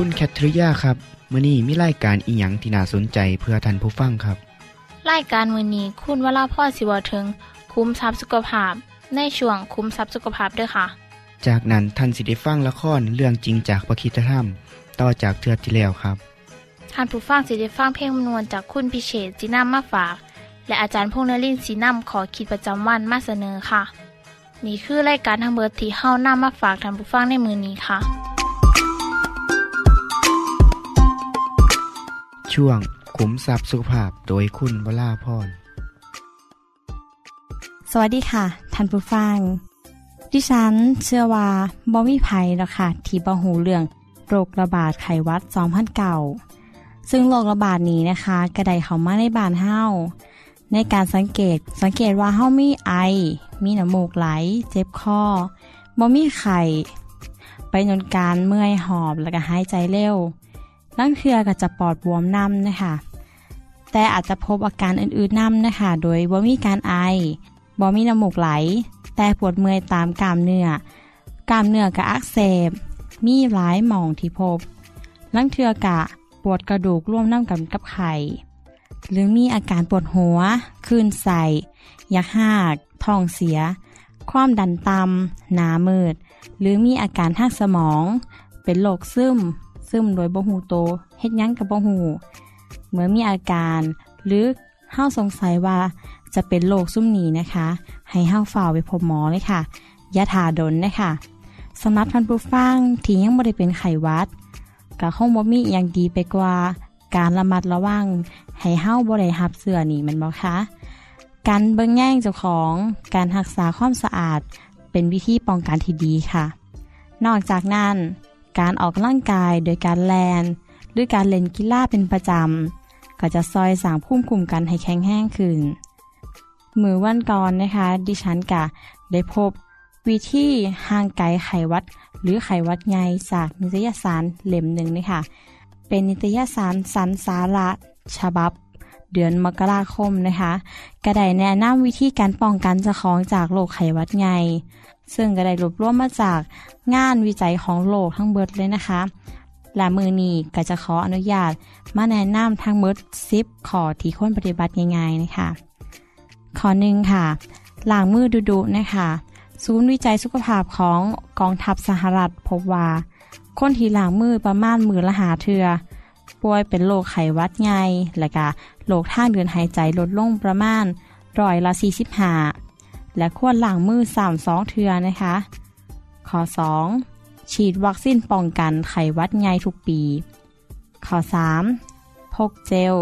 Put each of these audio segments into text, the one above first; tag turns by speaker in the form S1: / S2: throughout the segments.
S1: คุณแคทริยาครับมื้อนี้มีรายการอีหยังที่น่าสนใจเพื่อท่านผู้ฟังครับ
S2: รายการมือนี้คุณวราพ่อสิวถึง คุ้มทรัพย์สุขภาพ ในช่วงคุ้มทรัพย์สุขภาพด้วยค่ะ
S1: จากนั้นท่านสิได้ฟังละครเรื่องจริงจากประคีตธรรม ต่อจากเทือกที่แล้วครับ
S2: ท่านผู้ฟังสิได้ฟังเพลงมนวนจากคุณพิเชษจีนัมมาฝาก และอาจารย์พงษ์นรินทร์สีนัมขอขีดประจำวันมาเสนอค่ะ นี่คือรายการทางเบอร์ที่เฮ้านํมาฝากท่านผู้ฟังในมือนี้ค่ะ
S1: ช่วงขุมทรัพย์สุขภาพโดยคุณวราพร
S3: สวัสดีค่ะ ท่านผู้ฟัง ดิฉันเชื่อว่าบ่มีภัยหรอกค่ะ ที่บ่หูเรื่องโรคระบาดไข้หวัด2009ซึ่งโรคระบาดนี้นะคะ กระไดเขามาในบานเฮาในการสังเกตสังเกตว่าเฮามีไอ มีน้ำมูกไหล เจ็บคอบ่มีไข้ไปจนการเมื่อยหอบแล้วก็หายใจเร็ว ลังเทือก็จะปอดบวมน้ำนะคะ แต่อาจจะพบอาการอื่นๆน้ำนะคะ โดยบ่มีการไอบ่มีน้ำมูกไหล แต่ปวดเมื่อยตามกล้ามเนื้อกล้ามเนื้อกะอักเสบ มีหลายหมองที่พบลังเทือกะปวดกระดูกร่วมน้ำกันกับไข่หรือมีอาการปวดหัวคลื่นใส่ยักหากท้องเสีย ความดันต่ำหนามืด หรือมีอาการทางสมอง เป็นโรคซึม ซึมโดยบ่หูโตเฮ็ดยั้งกับบ่หูเมื่อมีอาการ หรือเฮาสงสัยว่าจะเป็นโรคซุ่มนี้นะคะ ให้เฮาฝ่าไปพบหมอเลยค่ะอยาถาดนนะคะสำหรับท่านผู้ฟังที่ยังบ่ได้เป็นไขวัดก็คงบ่มีอย่างดีไปกว่า การระมัดระวังให้เฮาบ่ได้รับเสื้อนี่มันบ่คะการเบิ่งแย่งเจ้าของการรักษาความสะอาด เป็นวิธีป้องกันที่ดีค่ะ นอกจากนั้น การออกกำลังกายโดยการแลนหรือการเล่นกีฬาเป็นประจำ ก็จะซอยสางภูมิคุ้มกันให้แข็งแรงขึ้น มือวันก่อนนะคะ ดิฉันกะได้พบวิธีห่างไกลไขวัด หรือไขวัดใหญ่จากนิตยสารเล่มหนึ่งนะคะเป็นนิตยสารสันสาระฉบับ เดือนมกราคมนะคะ กระไดแนะนำวิธีการป้องกันเจ้าของจากโรคไขวัดใหญ่ ซึ่งกระได้รวบรวมมาจากงานวิจัยของโลกทั้งเบิดเลยนะคะ และมือนี้ก็จะขออนุญาตมาแนะนำทั้งหมดซิปขอที่ควรปฏิบัติง่ายๆนะคะข้อหนึ่งค่ะล้างมือดุๆนะคะศูนย์วิจัยสุขภาพของกองทัพสหรัฐพบว่า คนที่ล้างมือประมาณมือละหาเทือ ป่วยเป็นโรคไขวัดใหญ่และก็โรคทางเดินหายใจลดลงประมาณร้อยละ45 และควรล้างมือสามสองเทือนะคะ ข้อ 2. ฉีดวัคซีนป้องกันไข้หวัดใหญ่ทุกปี ข้อ 3. พกเจล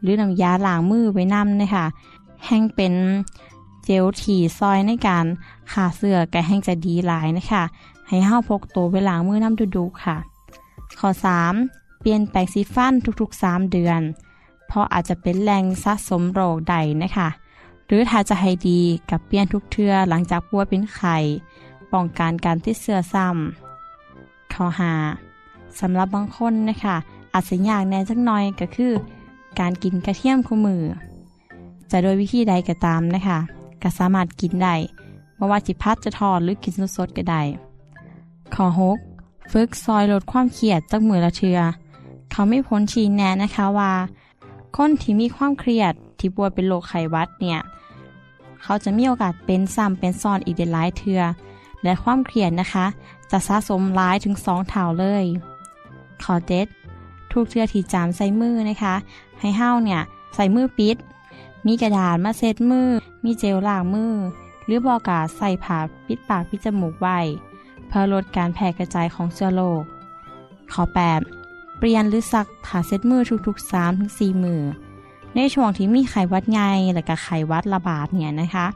S3: หรือน้ำยาล้างมือไว้นำนะคะแห้งเป็นเจลถี่ซอยในการขาเสื้อแกแห้งจะดีหลายนะคะ ให้ห้าพกตัวไปล้างมือน้ำดุๆค่ะ ข้อ 3. เปลี่ยนแปรงสีฟันทุกๆ 3 เดือน เพราะอาจจะเป็นแหล่งสะสมโรคใดนะคะ หรือถ้าจะให้ดีกับเปลี่ยนทุกเทือหลังจากป่วยเป็นไข้ป้องกันการติดเชื้อซ้ำข้อหาสำหรับบางคนนะคะอาจจะยากแน่จักหน่อยก็คือ การกินกระเทียมคู่มือ จะโดยวิธีใดก็ตามนะคะก็สามารถกินได้ไม่ว่าจิพัดจะทอดหรือกินสดๆก็ได้ข้อหกฝึกซอยลดความเครียดจากมือละเทือ เขาไม่พ้นชี้แนะนะคะว่าคนที่มีความเครียดที่ป่วยเป็นโรคไขวัดเนี่ย เขาจะมีโอกาสเป็นซ้ำเป็นซ้อนอีกเดหลายเทือและความเครียดนะคะ จะสะสมร้ายถึงสองเท่าเลยขอเด็ดทุกเทือที่จามใส่มือนะคะ ให้เห้าเนี่ยใส่มือปิด มีกระดาษมาเซ็ตมือ มีเจลล้างมือ หรือบอกาใส่ผ้าปิดปากปิดจมูกไว้เพื่อลดการแพร่กระจายของเชื้อโรคขอ8เปลี่ยนหรือซักผ้าเซ็ตมือทุกๆ3ถึง4มือ ในช่วงที่มีไข้วัดใหญ่และก็ไข้วัดระบาดเนี่ยนะคะ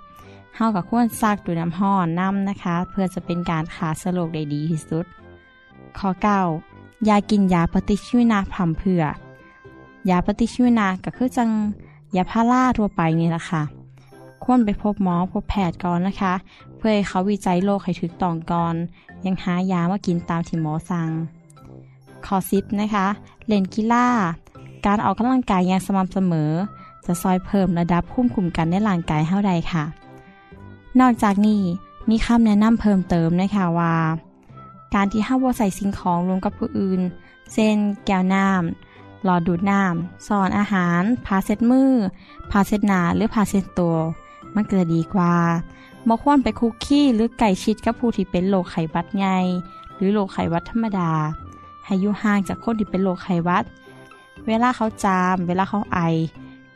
S3: เฮากับควรซักด้วยน้ำห้อนน้ำนะคะ เพื่อจะเป็นการฆ่าเชื้อโรคได้ดีที่สุด ข้อ9ยากินยาปฏิชีวนะพร่ำเพื่อยาปฏิชีวนะก็คือจังยาพาราทั่วไปนี่แหละค่ะควรไปพบหมอพบแพทย์ก่อนนะคะ เพื่อให้เขาวิจัยโรคให้ถูกต้องก่อน ยังหายามากินตามที่หมอสั่งข้อ10นะคะ เล่นกีฬา การออกกำลังกายอย่างสม่ำเสมอ จะซอยเพิ่มระดับคุ้มคุมกันในร่างกายเท่าใดค่ะ นอกจากนี้มีคำแนะนำเพิ่มเติมนะคะว่า การที่ห้าวใส่สิ่งของรวมกับผู้อื่นเช่นแก้วน้ำหลอดดูดน้ำสอนอาหารพาเซ็ดมือพาเซ็ดหนาหรือพาเซ็ดตัว มันก็จะดีกว่าบ่ควรไปคุกคี้หรือไก่ชิดกับผู้ที่เป็นโรคไขวัดใหญ่หรือโรคไขวัดธรรมดาให้อยู่ห่างจากคนที่เป็นโรคไขวัด เวลาเขาจาม เวลาเขาไอ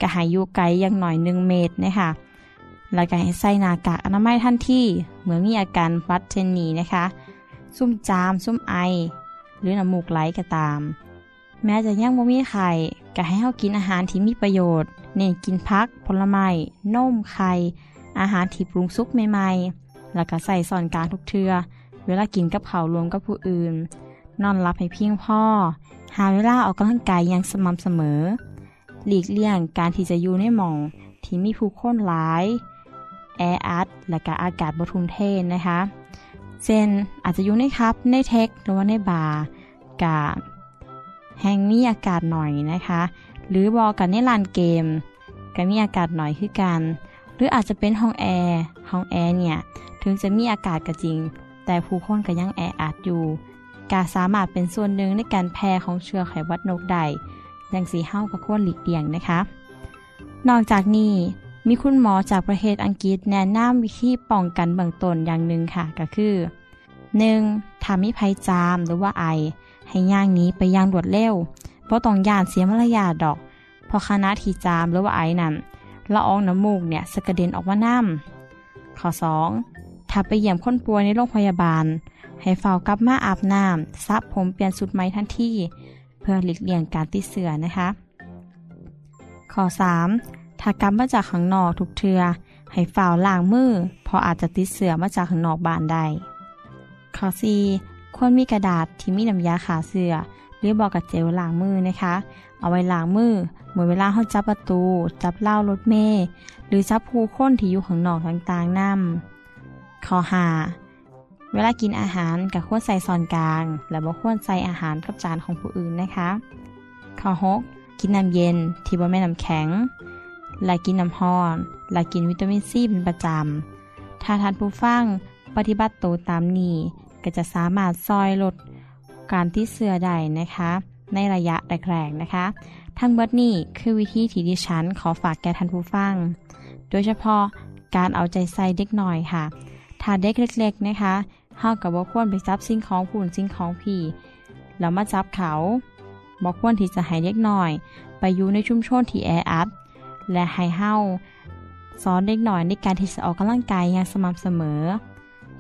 S3: ก็ให้อยู่ไกลอย่างหน่อยหนึ่งเมตรนะคะแล้วก็ให้ใส่หน้ากากอนามัยทันทีเมื่อมีอาการหวัดเช่นนี้นะคะ ซุ่มจาม ซุ่มไอ หรือน้ำมูกไหลก็ตาม แม้จะยังบ่มีไข่ก็ให้เฮากินอาหารที่มีประโยชน์เน้นกินพัก ผลไม้นมไข่ อาหารที่ปรุงสุกใหม่ๆ แล้วก็ใส่สอนกางทุกเทือ เวลากินกับเขารวมกับผู้อื่น นอนรับให้เพียงพอ หาเวลาออกกำลังกายอย่างสม่ำเสมอ หลีกเลี่ยงการที่จะอยู่ในหม่องที่มีผู้คนหลาย แออัดและก็อากาศบทุมเทนนะคะเช่นอาจจะอยู่ในครับ ในเทคหรือว่าในบาร์กับแห่งมีอากาศหน่อยนะคะ หรือบอกกันในลานเกมก็มีอากาศหน่อยคือกัน หรืออาจจะเป็นห้องแอร์ห้องแอร์เนี่ย ถึงจะมีอากาศก็จริง แต่ผู้คนก็ยังแออัดอยู่ กาสามารถเป็นส่วนหนึ่งในการแพร่ของเชื้อไขวัดนกได้ยังสีเห้ากับควรหลีกเลี่ยงนะคะ นอกจากนี้มีคุณหมอจากประเทศอังกฤษแนะนำวิธีป้องกันเบื้องต้นอย่างหนึ่งค่ะก็คือ 1. ถ้ามีภัยจามหรือว่าไอ ให้ย่างนี้ไปย่างรวดเร็ว เพราะต้องย่านเสียมารยาดอกพราะคณะที่จามหรือว่าไอนั้นละอองน้ำมูกเนี่ยสกระเด็นออกมาน้ำข้อ 2. ถ้าไปเยี่ยมคนป่วยในโรงพยาบาล ให้เฝ้ากลับมาอาบน้ำซับผมเปลี่ยนสุดไหมทันทีเพื่อหลีกเลี่ยงการติดเชื้อนะคะ ข้อ 3. ถ้ากลับมาจากข้างนอกทุกเทือให้เฝ่าล้างมือเพราะอาจจะติดเชื้อมาจากข้างนอกบ้านได้ ข้อ 4. ควรมีกระดาษที่มีน้ำยาขาเสือหรือบอกกับเจลล้างมือนะคะ เอาไว้ล้างมือเมื่อเวลาเขาจับประตู จับเล่ารถเมล์หรือจับผู้คนที่อยู่ข้างนอกต่างๆนั่ ข้อ 5. เวลากินอาหารกับควรใส่ซอนกลาง และบ่ควรใส่อาหารกับจานของผู้อื่นนะคะ ข้อ 6. กินน้ำเย็นที่บ่แม่น้ำแข็ง และกินน้ำห้อน และกินวิตามินซีเป็นประจำ ถ้าท่านผู้ฟังปฏิบัติตัวตามนี้ก็จะสามารถซอยลดการที่เสือได้นะคะ ในระยะแรกๆนะคะ ทั้งเบิดนี้คือวิธีที่ดิฉันขอฝากแก่ท่านผู้ฟัง โดยเฉพาะการเอาใจใส่เด็กหน่อยค่ะ ถ้าเด็กเล็กๆนะคะเฮากับบ่ควรไปจับสิ่งของผุ่นสิ่งของพี่แล้วมาจับเขาบ่ควรที่จะให้เด็กหน่อย ไปอยู่ในชุมชนที่แออัดและให้เฮาสอนเด็กหน่อยในการที่จะออกกำลังกายอย่างสม่ำเสมอ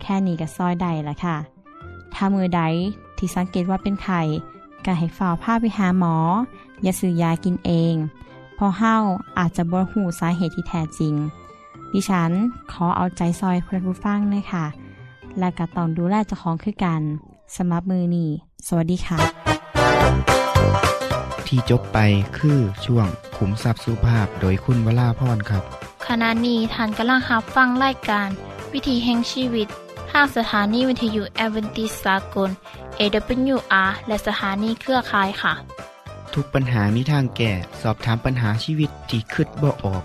S3: แค่นี้ก็ซอยได้ละค่ะ ถ้ามือใดที่สังเกตว่าเป็นไข่ก็ให้ฝ่าผ้าไปหาหมอ อย่าซื้อยากินเองเพราะเฮาอาจจะบ่หูสาเหตุที่แท้จริง ดิฉันขอเอาใจซอยเพื่อนผู้ฟังเลยค่ะ และก็ต้องดูแลเจ้าของคือกันสำหรับมือนี้สวัสดีค่ะ
S1: ที่จบไปคือช่วงขุมทรัพย์สุภาพโดยคุณวราพรครับ
S2: ขณะนี้ท่านกำลังรับฟังรายการ วิถีแห่งชีวิตทางสถานีวิทยุแอเวนติสากล AWR และสถานีเครือข่ายค่ะ
S1: ทุกปัญหามีทางแก้สอบถามปัญหาชีวิตที่คืดบ่ออก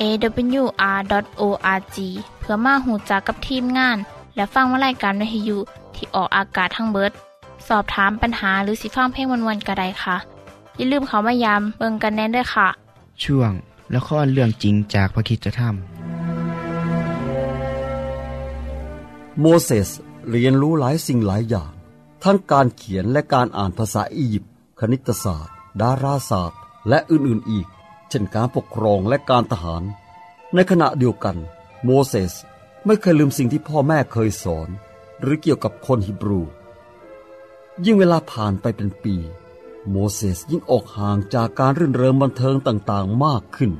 S2: awr.org เพื่อมาหูจักกับทีมงาน และฟังวารายการวิทยุที่ออกอากาศทั้งเบิด สอบถามปัญหาหรือสิฟังเพลงวนๆกระไดค่ะ อย่าลืมเขามายามเบิงกันแน่นด้วยค่ะ
S1: ช่วงละครเรื่องจริงจากพระคริสตธรรม
S4: โมเสสเรียนรู้หลายสิ่งหลายอย่าง ทั้งการเขียนและการอ่านภาษาอียิปต์คณิตศาสตร์ ดาราศาสตร์ และอื่นๆอีก เช่นการปกครองและการทหาร ในขณะเดียวกัน โมเสสไม่เคยลืมสิ่งที่พ่อแม่เคยสอน หรือเกี่ยวกับคนฮิบรู ยิ่งเวลาผ่านไปเป็นปี โมเสสยิ่งออกห่างจากการรื่นเริงบันเทิงต่างๆมากขึ้น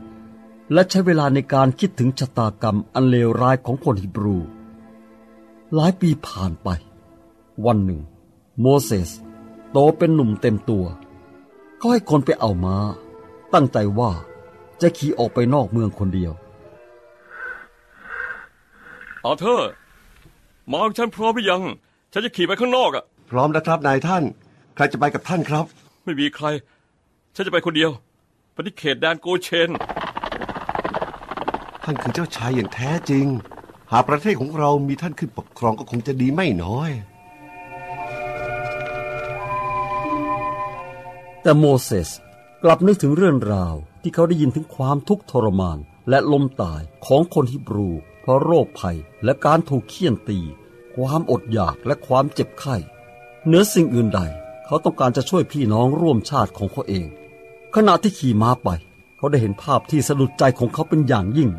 S4: และใช้เวลาในการคิดถึงชะตากรรมอันเลวร้ายของคนฮิบรู หลายปีผ่านไป วันหนึ่ง โมเสสโตเป็นหนุ่มเต็มตัวเขาให้คนไปเอามา้า ตั้งใจว่าจะขี่ออกไปนอกเมืองคนเดียว
S5: อาเธอร์หมาของฉันพร้อมหรือยัง ฉันจะขี่ไปข้างนอกอะ
S6: พร้อมนะครับ นายท่าน ใครจะไปกับท่านครับ
S5: ไม่มีใคร ฉันจะไปคนเดียวไปที่เขตแดนโกเชน
S6: ท่านคือเจ้าชายอย่างแท้จริง หากประเทศของเรามีท่านขึ้นปกครองก็คงจะดีไม่น้อย
S4: แต่โมเสส กลับนึกถึงเรื่องราวที่เขาได้ยินถึงความทุกข์ทรมานและล้มตายของคนฮิบรู เพราะโรคภัยและการถูกเคี่ยนตี ความอดอยากและความเจ็บไข้เหนือสิ่งอื่นใด เขาต้องการจะช่วยพี่น้องร่วมชาติของเขาเอง ขณะที่ขี่ม้าไป เขาได้เห็นภาพที่สะดุดใจของเขาเป็นอย่างยิ่ง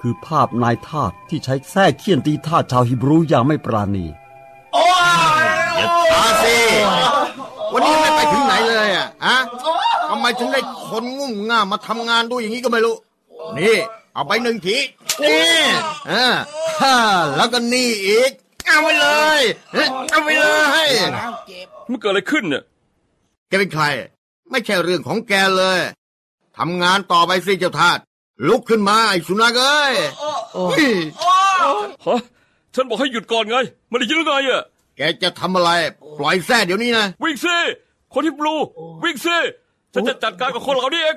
S4: คือภาพนายทาสที่ใช้แส้เคี่ยนตีทาสชาวฮิบรูอย่างไม่ปราณีโอ้
S7: ยอาสิวันนี้ไม่ไปถึงไหนเลยอะฮะ ทำไมถึงได้คนงุ่มง่ามมาทำงานด้วยอย่างนี้ก็ไม่รู้ นี่ เอาไปหนึ่งที นี่อ่าฮ่าแล้วก็นี่อีก เอาไปเลยเอ้ยเอาไปเลย
S5: มันเกิดอะไรขึ้นเนี่ย
S7: แกเป็นใคร ไม่ใช่เรื่องของแกเลย ทำงานต่อไปสิเจ้าทาสลุกขึ้นมาไอ้สุนัขเอ้ยเฮ้ย
S5: ฮะฉันบอกให้หยุดก่อนไง ไม่ได้ยินหรือไงอะ
S7: แกจะทำอะไร ปล่อยแท้เดี๋ยวนี้นะ
S5: วิ่งสิคนที่บลู วิ่งสิ ฉันจะจัดการกับคนเหล่านี้เอง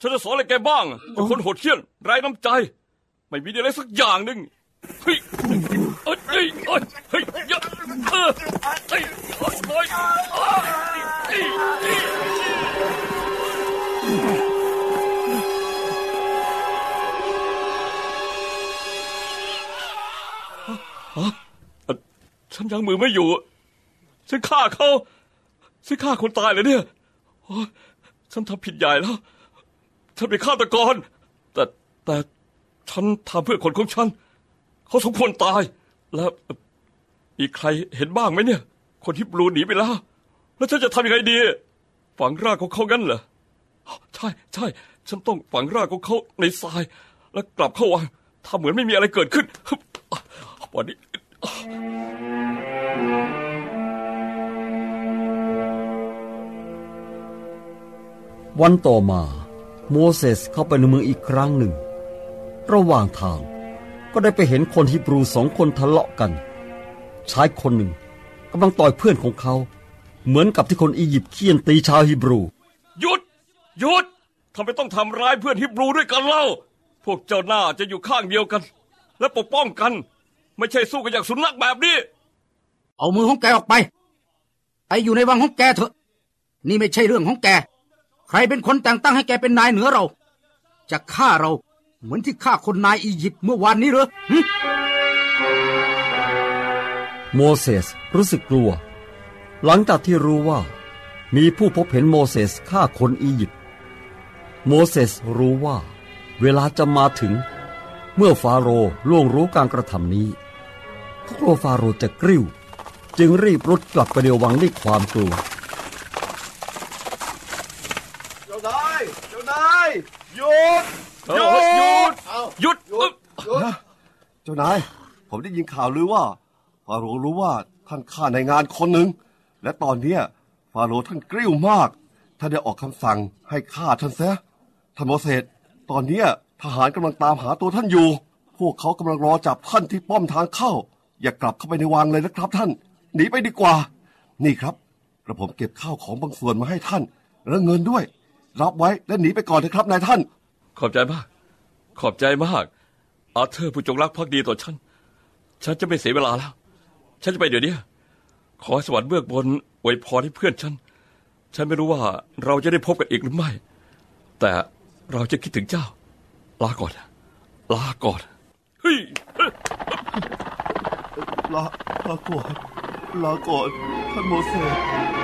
S5: ฉันจะสอนอะไรแกบ้างเป็นคนโหดเหี้ยมไร้น้ำใจ ไม่มีอะไรสักอย่างหนึ่งเฮ้ยเอ้ยเอ้ยเอ้ยเฮ้ยเยอะเออเฮ้ยเฮ้ยเฮ้ยเฮ้ยเฮ้ยเอ่อฉันยังมือไม่อยู่ ฉันฆ่าเขาฉันฆ่าคนตายเลยเนี่ยโอ๊ย ฉันทำผิดใหญ่แล้ว ฉันเป็นฆาตกร แต่แต่ฉันทำเพื่อคนของฉัน เขาสมควรตาย แล้วเอ่ออีใครเห็นบ้างไหมเนี่ย คนที่บลูหนีไปแล้ว แล้วฉันจะทำยังไงดี ฝังร่างของเขางั้นเหรอ ใช่ใช่ ฉันต้องฝังร่างของเขาในทราย แล้วกลับเข้าวังทำเหมือนไม่มีอะไรเกิดขึ้นวันนี้
S4: วันต่อมา โมเสสเข้าไปในเมืองอีกครั้งหนึ่ง ระหว่างทางก็ได้ไปเห็นคนฮิบรูสองคนทะเลาะกัน ชายคนหนึ่งกำลังต่อยเพื่อนของเขา เหมือนกับที่คนอียิปต์เคี่ยนตีชาวฮิบรู
S5: หยุด หยุดทำไมต้องทำร้ายเพื่อนฮิบรูด้วยกันเล่า พวกเจ้าหน้าจะอยู่ข้างเดียวกัน และปกป้องกัน ไม่ใช่สู้กันอย่างสุนัขแบบนี้
S8: เอามือของแกออกไป ไปอยู่ในวังของแกเถอะ นี่ไม่ใช่เรื่องของแกใค รเป็นคนแต่งตั้งให้แกเป็นนายเหนือเรา จะฆ่าเราเหมือนที่ฆ่าคนนายอียิปต์เมื่อวานนี้เหรอ
S4: โมเสสรู้สึกกลัว หลังจากที่รู้ว่า มีผู้พบเห็นโมเสสฆ่าคนอียิปต์โมเสสรู้ว่า เวลาจะมาถึง เมื่อฟาโรห์ล่วงรู้การกระทำนี้เขากลัวฟาโรห์จะกริ้ว จึงรีบรุดกลับไปเดียววังด้วยความกลัว
S6: เจ้านายเจ้านายหยุด
S5: เออหยุดหยุดเอ้ย
S6: เจ้านาย ผมได้ยินข่าวลือว่าฟาโรห์รู้ว่าท่านฆ่าในงานคนหนึ่งและตอนเนี้ยฟาโรห์ท่านกริ้วมากท่านได้ออกคำสั่งให้ฆ่าท่านเสียท่านโมเสสตอนเนี้ยทหารกำลังตามหาตัวท่านอยู่ พวกเขากำลังรอจับท่านที่ป้อมทางเข้า อย่ากลับเข้าไปในวังเลยนะครับท่าน หนีไปดีกว่า นี่ครับกระผมเก็บข้าวของบางส่วนมาให้ท่าน และเงินด้วย รับไว้และหนีไปก่อนเถอะครับนายท่าน
S5: ขอบใจมาก ขอบใจมาก อาเธอร์ผู้จงรักภักดีต่อฉัน ฉันจะไม่เสียเวลาแล้ว ฉันจะไปเดี๋ยวนี้ ขอให้สวรรค์เบื้องบนอวยพรให้เพื่อนฉัน ฉันไม่รู้ว่าเราจะได้พบกันอีกหรือไม่ แต่เราจะคิดถึงเจ้า ลาก่อน ลาก่อน เฮ้ย
S6: ลา ลาก่อน ลาก่อน ท่านโมเสส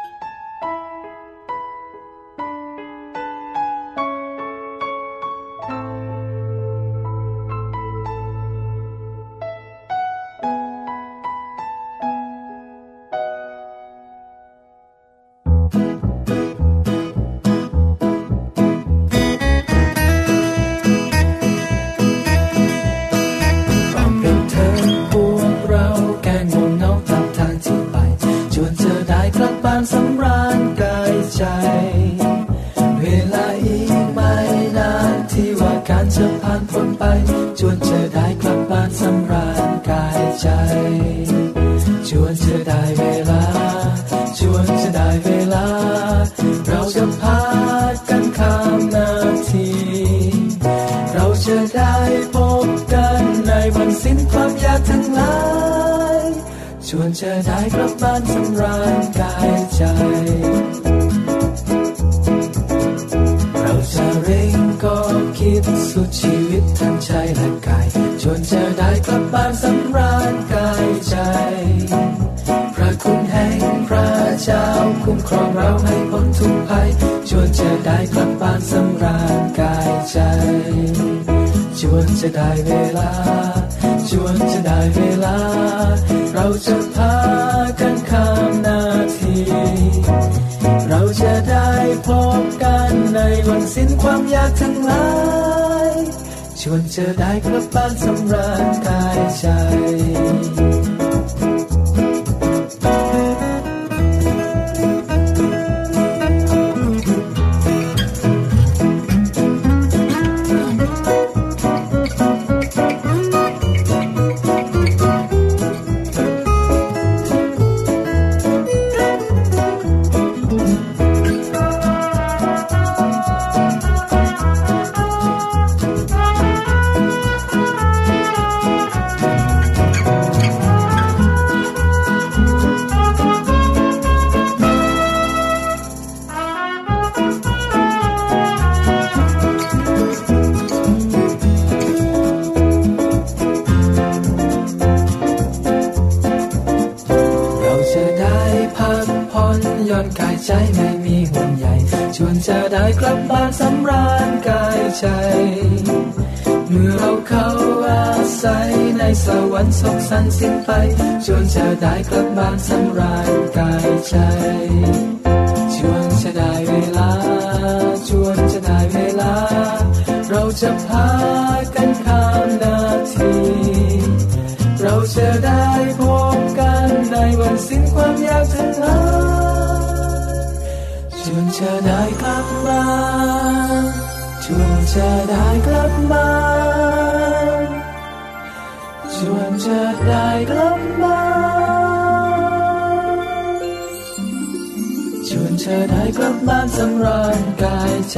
S1: า
S9: นสำราญกายใจ เวลาอีกไม่นานที่ว่าการจะผ่านพ้นไป ชวนเธอได้กลับบ้านสำราญกายใจ ชวนเธอได้เวลา ชวนเธอได้เวลา เราจะพากันข้ามนาที เราจะได้พบกันในวันสิ้นความยากทั้งหลาย ชวนเธอได้กลับบ้านสำราญกาย ใจ เราจะเร่งก็คิดสุดชีวิตทั้งใจและกาย ชวนเธอได้กลับบ้านสำราญกายใจ พระคุณแห่งพระเจ้าคุ้มครองเราให้พ้นทุกภัย ชวนเธอได้กลับบ้านสำราญกายใจ ชวนจะได้เวลาชวนจะได้เวลา เราจะพากันข้ามนาที วันสิ้นความยากทั้งหลาย ชวนเจอได้กลับบ้านสำราญกายใจ กลับบ้านสำราญกายใจ เมื่อเราเข้าอาศัยในสวรรค์สุขสันต์สิ้นไป ชวนจะได้กลับบ้านสำราญกายใจ ชวนจะได้เวลา ชวนจะได้เวลา เราจะพากันข้ามนาที เราจะได้พบกันในวันสิ้นความยากทั้งหลา ชวนจะได้กลับมาชวนจะได้กลับมาชวนจะได้กลับมาชวนเธอได้กลับบ้านสำราญกายใจ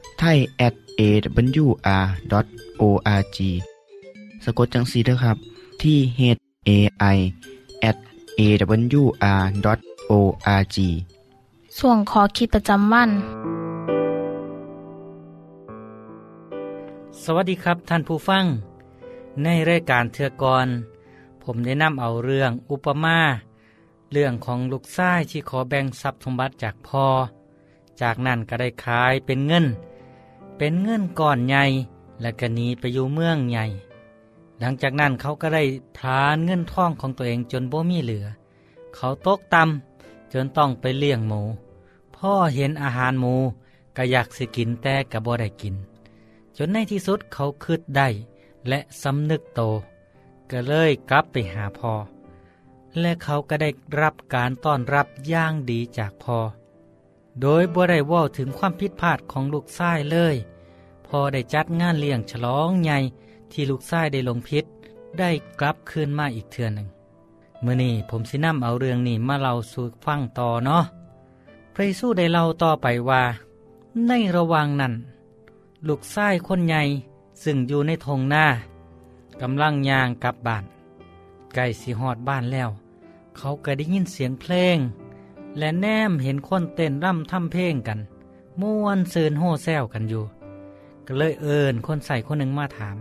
S1: ไทย at awr.org สะกดจังสีเด้อครับ ที่ h a i at awr.org
S2: ส่วนขอคิดประจำวัน
S10: สวัสดีครับท่านผู้ฟัง ในรายการเทือกร ผมได้นำเอาเรื่องอุปมา เรื่องของลูกซ้ายที่ขอแบ่งทรัพย์สมบัติจากพอจากนั้นก็ได้ขายเป็นเงิน เป็นเงินก่อนใหญ่และก็หนีไปอยู่เมืองใหญ่ หลังจากนั้นเขาก็ได้พลานเงินท่องของตัวเองจนบ่มีเหลือ เขาตกต่ำจนต้องไปเลี้ยงหมู พ่อเห็นอาหารหมูก็อยากสิกินแต่ก็บ่ได้กิน จนในที่สุดเขาคืดได้ และสำนึกโต ก็เลยกลับไปหาพ่อและเขาก็ได้รับการต้อนรับอย่างดีจากพ่อ โดยบ่ได้ว่าถึงความผิดพลาดของลูกชายเลย พอได้จัดงานเลี้ยงฉลองใหญ่ที่ลูกชายได้ลงพิษ ได้กลับคืนมาอีกเทือนหนึ่งเมื่อนี้ผมสินำเอาเรื่องนี้มาเล่าสู่ฟังต่อเนาะพระเยซูได้เล่าต่อไปว่า ในระหว่างนั้น ลูกชายคนใหญ่ซึ่งอยู่ในทงหน้ากำลังย่างกลับบ้านใกล้สิหอดบ้านแล้ว เขาก็ได้ยินเสียงเพลง และแนมเห็นคนเต้นร่ำทำเพลงกันม่วนเซินโห่แซวกันอยู่ ก็เลยเอิญคนใส่คนหนึ่งมาถาม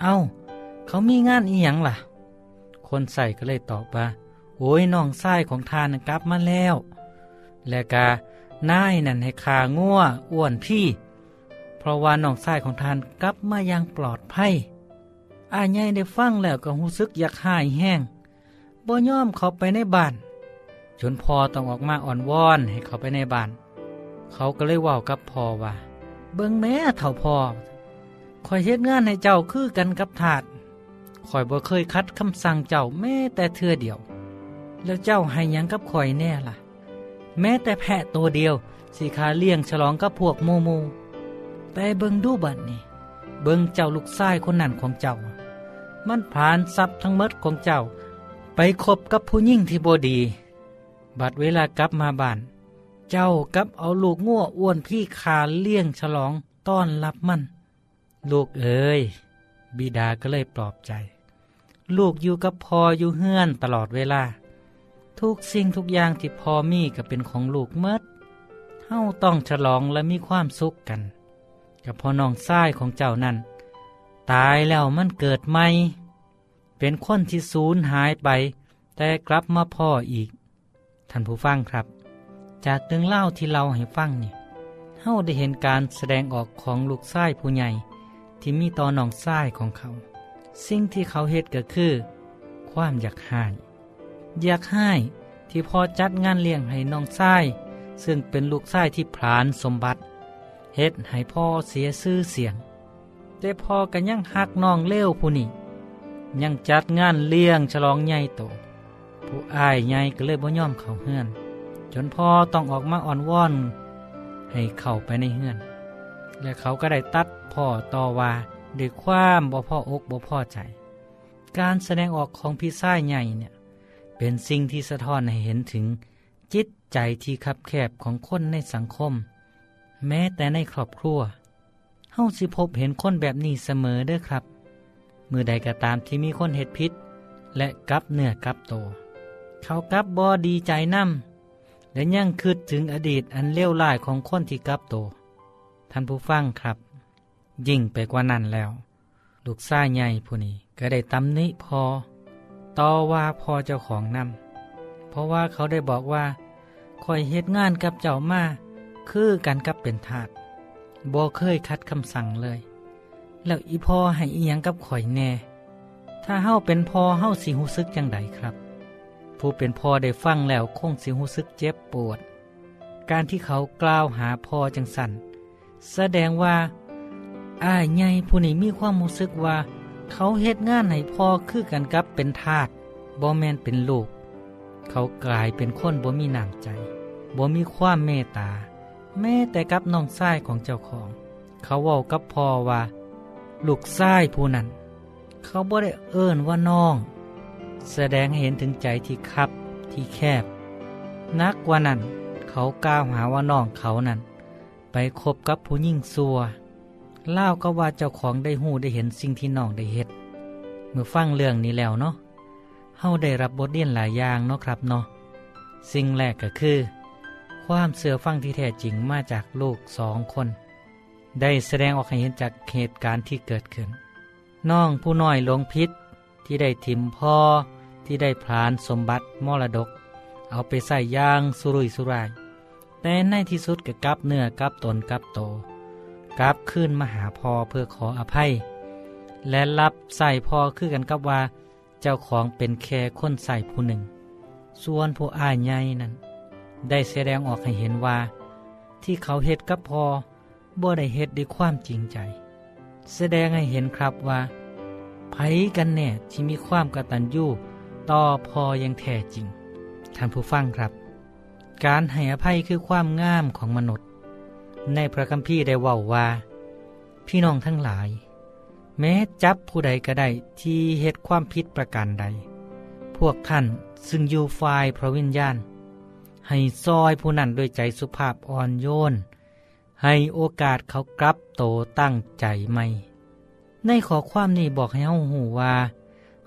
S10: เอา้า เขามีงานอีหยังล่ะ คนใส่ก็เลยตอบว่าโอ้ยน้องไส้ของทานกลับมาแล้ว และกานายนั่นให้ขางัวอ้วนพี่ เพราะว่าน้องไส้ของทานกลับมาย่างปลอดภัยอาใหญ่ได้ฟังแล้วก็รู้สึกอยากหายแห้งบ่ยอมเขาไปในบ้าน จนพอต้องออกมาอ่อนวอนให้เขาไปในบ้าน เขาก็เลยว่ากับพ่อว่า เบิ่งแม่เถ่าพ่อคอยเฮ็ดงานให้เจ้าคือกันกับถาดคอยบ่เคยคัดคำสั่งเจ้าแม้แต่เทื่อเดียว แล้วเจ้าให้ยังกับคอยแน่ล่ะ แม้แต่แพะตัวเดียวสีขาเลี้ยงฉลองกับพวกโมโม แต่เบิงดูบัดนี่เบิงเจ้าลูกชายคนนั้นของเจ้า มันผ่านทรัพย์ทั้งหมดของเจ้า ไปคบกับผู้หญิงที่บดี บัดเวลากลับมาบ้าน เจ้ากับเอาลูกง่วอ้วนพี่ขาเลี้ยงฉลองต้อนรับมัน ลูกเอ๋ยบิดาก็เลยปลอบใจ ลูกอยู่กับพออยู่เฮือนตลอดเวลา ทุกสิ่งทุกอย่างที่พอมีก็เป็นของลูกเมดเฮาต้องฉลองและมีความสุขกัน กับพ่อน้องชายของเจ้านั่น ตายแล้วมันเกิดใหม่เป็นคนที่สูญหายไป แต่กลับมาพ่ออีก ท่านผู้ฟังครับ จากเรื่องเล่าที่เราให้ฟังเนี่ยเฮาได้เห็นการแสดงออกของลูกชายผู้ใหญ่ที่มีต่อน้องชายของเขา สิ่งที่เขาเฮ็ดก็คือ ความอยากหาย อยากให้ที่พอจัดงานเลี้ยงให้น้องชายซึ่งเป็นลูกชายที่ผลานสมบัติเฮ็ดให้พ่อเสียชื่อเสียง แต่พ่อก็ยังหักน้องเลี้ยวผู้นี้ยังจัดงานเลี้ยงฉลองใหญ่โต ผู้อายใหญ่ก็เลยบ่ยอมเข้าเฮือน จนพ่อต้องออกมาอ่อนวอนให้เข้าไปในเฮือน และเขาก็ได้ตัดพ่อต่อว่าด้วยความบ่พ่ออกบ่พ่อใจ การแสดงออกของพี่ชายใหญ่เนี่ยเป็นสิ่งที่สะท้อนให้เห็นถึงจิตใจที่คับแคบของคนในสังคม แม้แต่ในครอบครัวเฮาสิพบเห็นคนแบบนี้เสมอเด้อครับ มือใดก็ตามที่มีคนเหตุพิษ และกับเนื้อกับโตว เขากลับบอดีใจนำและยังคืดถึงอดีตอันเลวร้ายของคนที่กลับโต ท่านผู้ฟังครับ ยิ่งไปกว่านั้นแล้ว ลูกชายใหญ่ผู้นี้ก็ได้ตำนิพอ ต่อว่าพอเจ้าของนำเพราะว่าเขาได้บอกว่าคอยเฮ็ดงานกับเจ้ามาคือกันกับเป็นทาสบ่เคยคัดคำสั่งเลย แล้วอีพอให้อียังกับข่อยแน่ ถ้าเฮ้าเป็นพอเฮ้าสิหูซึกจังไดครับ ผู้เป็นพ่อได้ฟังแล้วคงสิหูซึกเจ็บปวด การที่เขากล่าวหาพ่อจังสันแสดงว่าอ้ายใหญ่ผู้นี้มีความรู้สึกว่า เขาเฮ็ดงานให้พ่อคือกันกับเป็นทาสบ่แมนเป็นลูก เขากลายเป็นคนบ่มีน้ำใจบ่มีความเมตตา แม้แต่กับน้องชายของเจ้าของ เขาเว้ากับพ่อว่า ลูกชายผู้นั้น เขาบ่ได้เอิ้นว่าน้อง แสดงให้เห็นถึงใจที่คับที่แคบ นักกว่านั้น เขากล่าวหาว่าน้องเขานั้น ไปคบกับผู้หญิงซัวเล่าก็ว่าเจ้าของได้หูได้เห็นสิ่งที่น้องได้เฮ็ดมื่อฟังเรื่องนี้แล้วเนาะเฮาได้รับบทเรียนหลายอย่างเนาะครับเนาะสิ่งแรกก็คือ ความเสื่อฟังที่แท้จริงมาจากลูกสองคน ได้แสดงออกให้เห็นจากเหตุการณ์ที่เกิดขึ้น น้องผู้น้อยหลงพิษ ที่ได้ทิมพ่อที่ได้พลานสมบัติมรดก เอาไปใส่ย่างสุรุยสุรายแต่ในที่สุดก็กลับเนื้อกลับตนกลับโตกลับขึ้นมาหาพ่อเพื่อขออภัย และรับใส่พ่อคือกันกับว่า เจ้าของเป็นแค่คนใส่ผู้หนึ่ง ส่วนผู้อ้ายใหญ่นั้น ได้แสดงออกให้เห็นว่า ที่เขาเฮ็ดกับพอบ่ได้เฮ็ดด้วยความจริงใจ แสดงให้เห็นครับว่า ไผกันแน่ที่มีความกตัญญูต่อพอยังแท้จริง ท่านผู้ฟังครับ การให้อภัยคือความงามของมนุษย์ ในพระคัมภีร์ได้ว่าว่า พี่น้องทั้งหลาย แม้จับผู้ใดก็ได้ที่เฮ็ดความผิดประการใด พวกท่านซึ่งอยู่ฝ่ายพระวิญญาณ ให้ซอยผู้นั้นด้วยใจสุภาพอ่อนโยน ให้โอกาสเขากลับโตตั้งใจใหม่ ในขอความนี้บอกให้เฮาหูว่า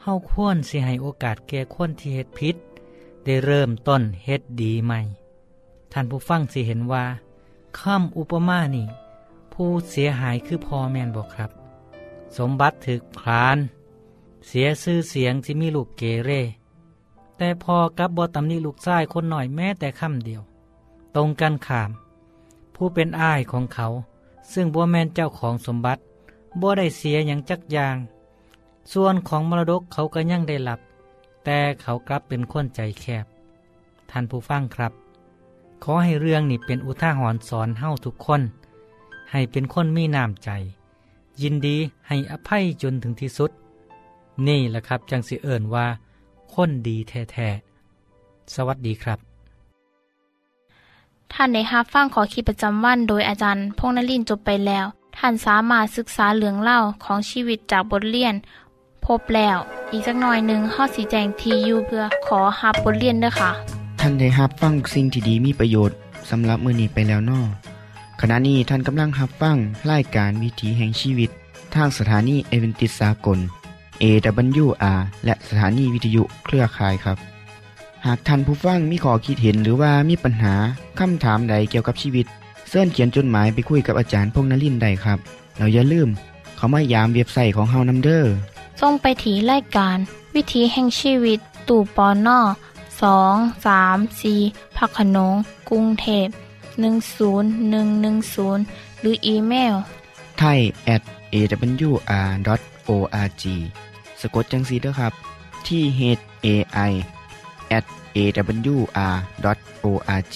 S10: เฮาควรสิให้โอกาสแก่คนที่เฮ็ดผิดได้เริ่มต้นเฮ็ดดีใหม่ ท่านผู้ฟังสิเห็นว่าคำอุปมานี่ ผู้เสียหายคือพ่อแม่นบอกครับ สมบัติถึกพลาน เสียชื่อเสียงที่มีลูกเกเร แต่พอกับบอตำนี้ลูกชายคนหน่อยแม้แต่คำเดียว ตรงกันขาม ผู้เป็นอ้ายของเขา ซึ่งบัวแมนเจ้าของสมบัติ บัวได้เสียอย่างจักอย่าง ส่วนของมรดกเขาก็ยังได้หลับ แต่เขากลับเป็นคนใจแคบ ท่านผู้ฟังครับ ขอให้เรื่องนี้เป็นอุทาหรณ์สอนเฮ้าทุกคน ให้เป็นคนมีน้ำใจ ยินดีให้อภัยจนถึงที่สุด นี่แหละครับจังสิเอิญว่า คนดีแท้ๆ สวัสดีครับ
S2: ท่านได้รับฟังขอคิดประจำวันโดยอาจารย์พงนลินจบไปแล้ว ท่านสามารถศึกษาเหลืองเล่าของชีวิตจากบทเรียน พบแล้ว อีกสักหน่อยหนึ่งข้อสีแจงทียูเพื่อขอฮับบทเรียนด้วยค่ะ
S1: ท่านได้รับฟังสิ่งที่ดีมีประโยชน์สำหรับมือนีไปแล้วนอขณะนี้ท่านกำลังรับฟังรายการวิถีแห่งชีวิต ทางสถานีเอเวนติสากล AWR และสถานีวิทยุเครือข่ายครับ หากท่านผู้ฟังมีข้อคิดเห็นหรือว่ามีปัญหาคำถามใดเกี่ยวกับชีวิต เสินเขียนจดหมายไปคุยกับอาจารย์พงนลินได้ครับเราอย่าลืม เขามายามเว็บไซต์ของเฮานัมเดอร์
S2: ส่งไปถีรายการ วิถีแห่งชีวิตตู่ปอนนอสองสามสีพักขนงกรุงเทพ10110 หรืออีเมล
S1: ไทย at awr.org สะกดจังสีด้วยครับ ที่ h a i at awr.org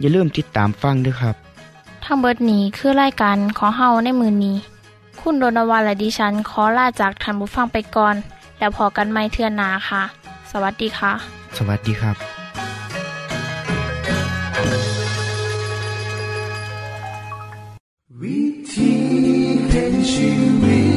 S1: อย่าลืมติดตามฟังด้วยครับ
S2: ทั้งเบิดนี้คือไล่กันขอเฮาในมือนนี้ คุณโดนวาและดิฉันขอลาจากทันบุฟังไปก่อน แล้วพอกันไม่เทื่อนาค่ะ สวัสดีค่ะ
S1: สวัสดีครับ
S9: วิธีแห่งชีวิต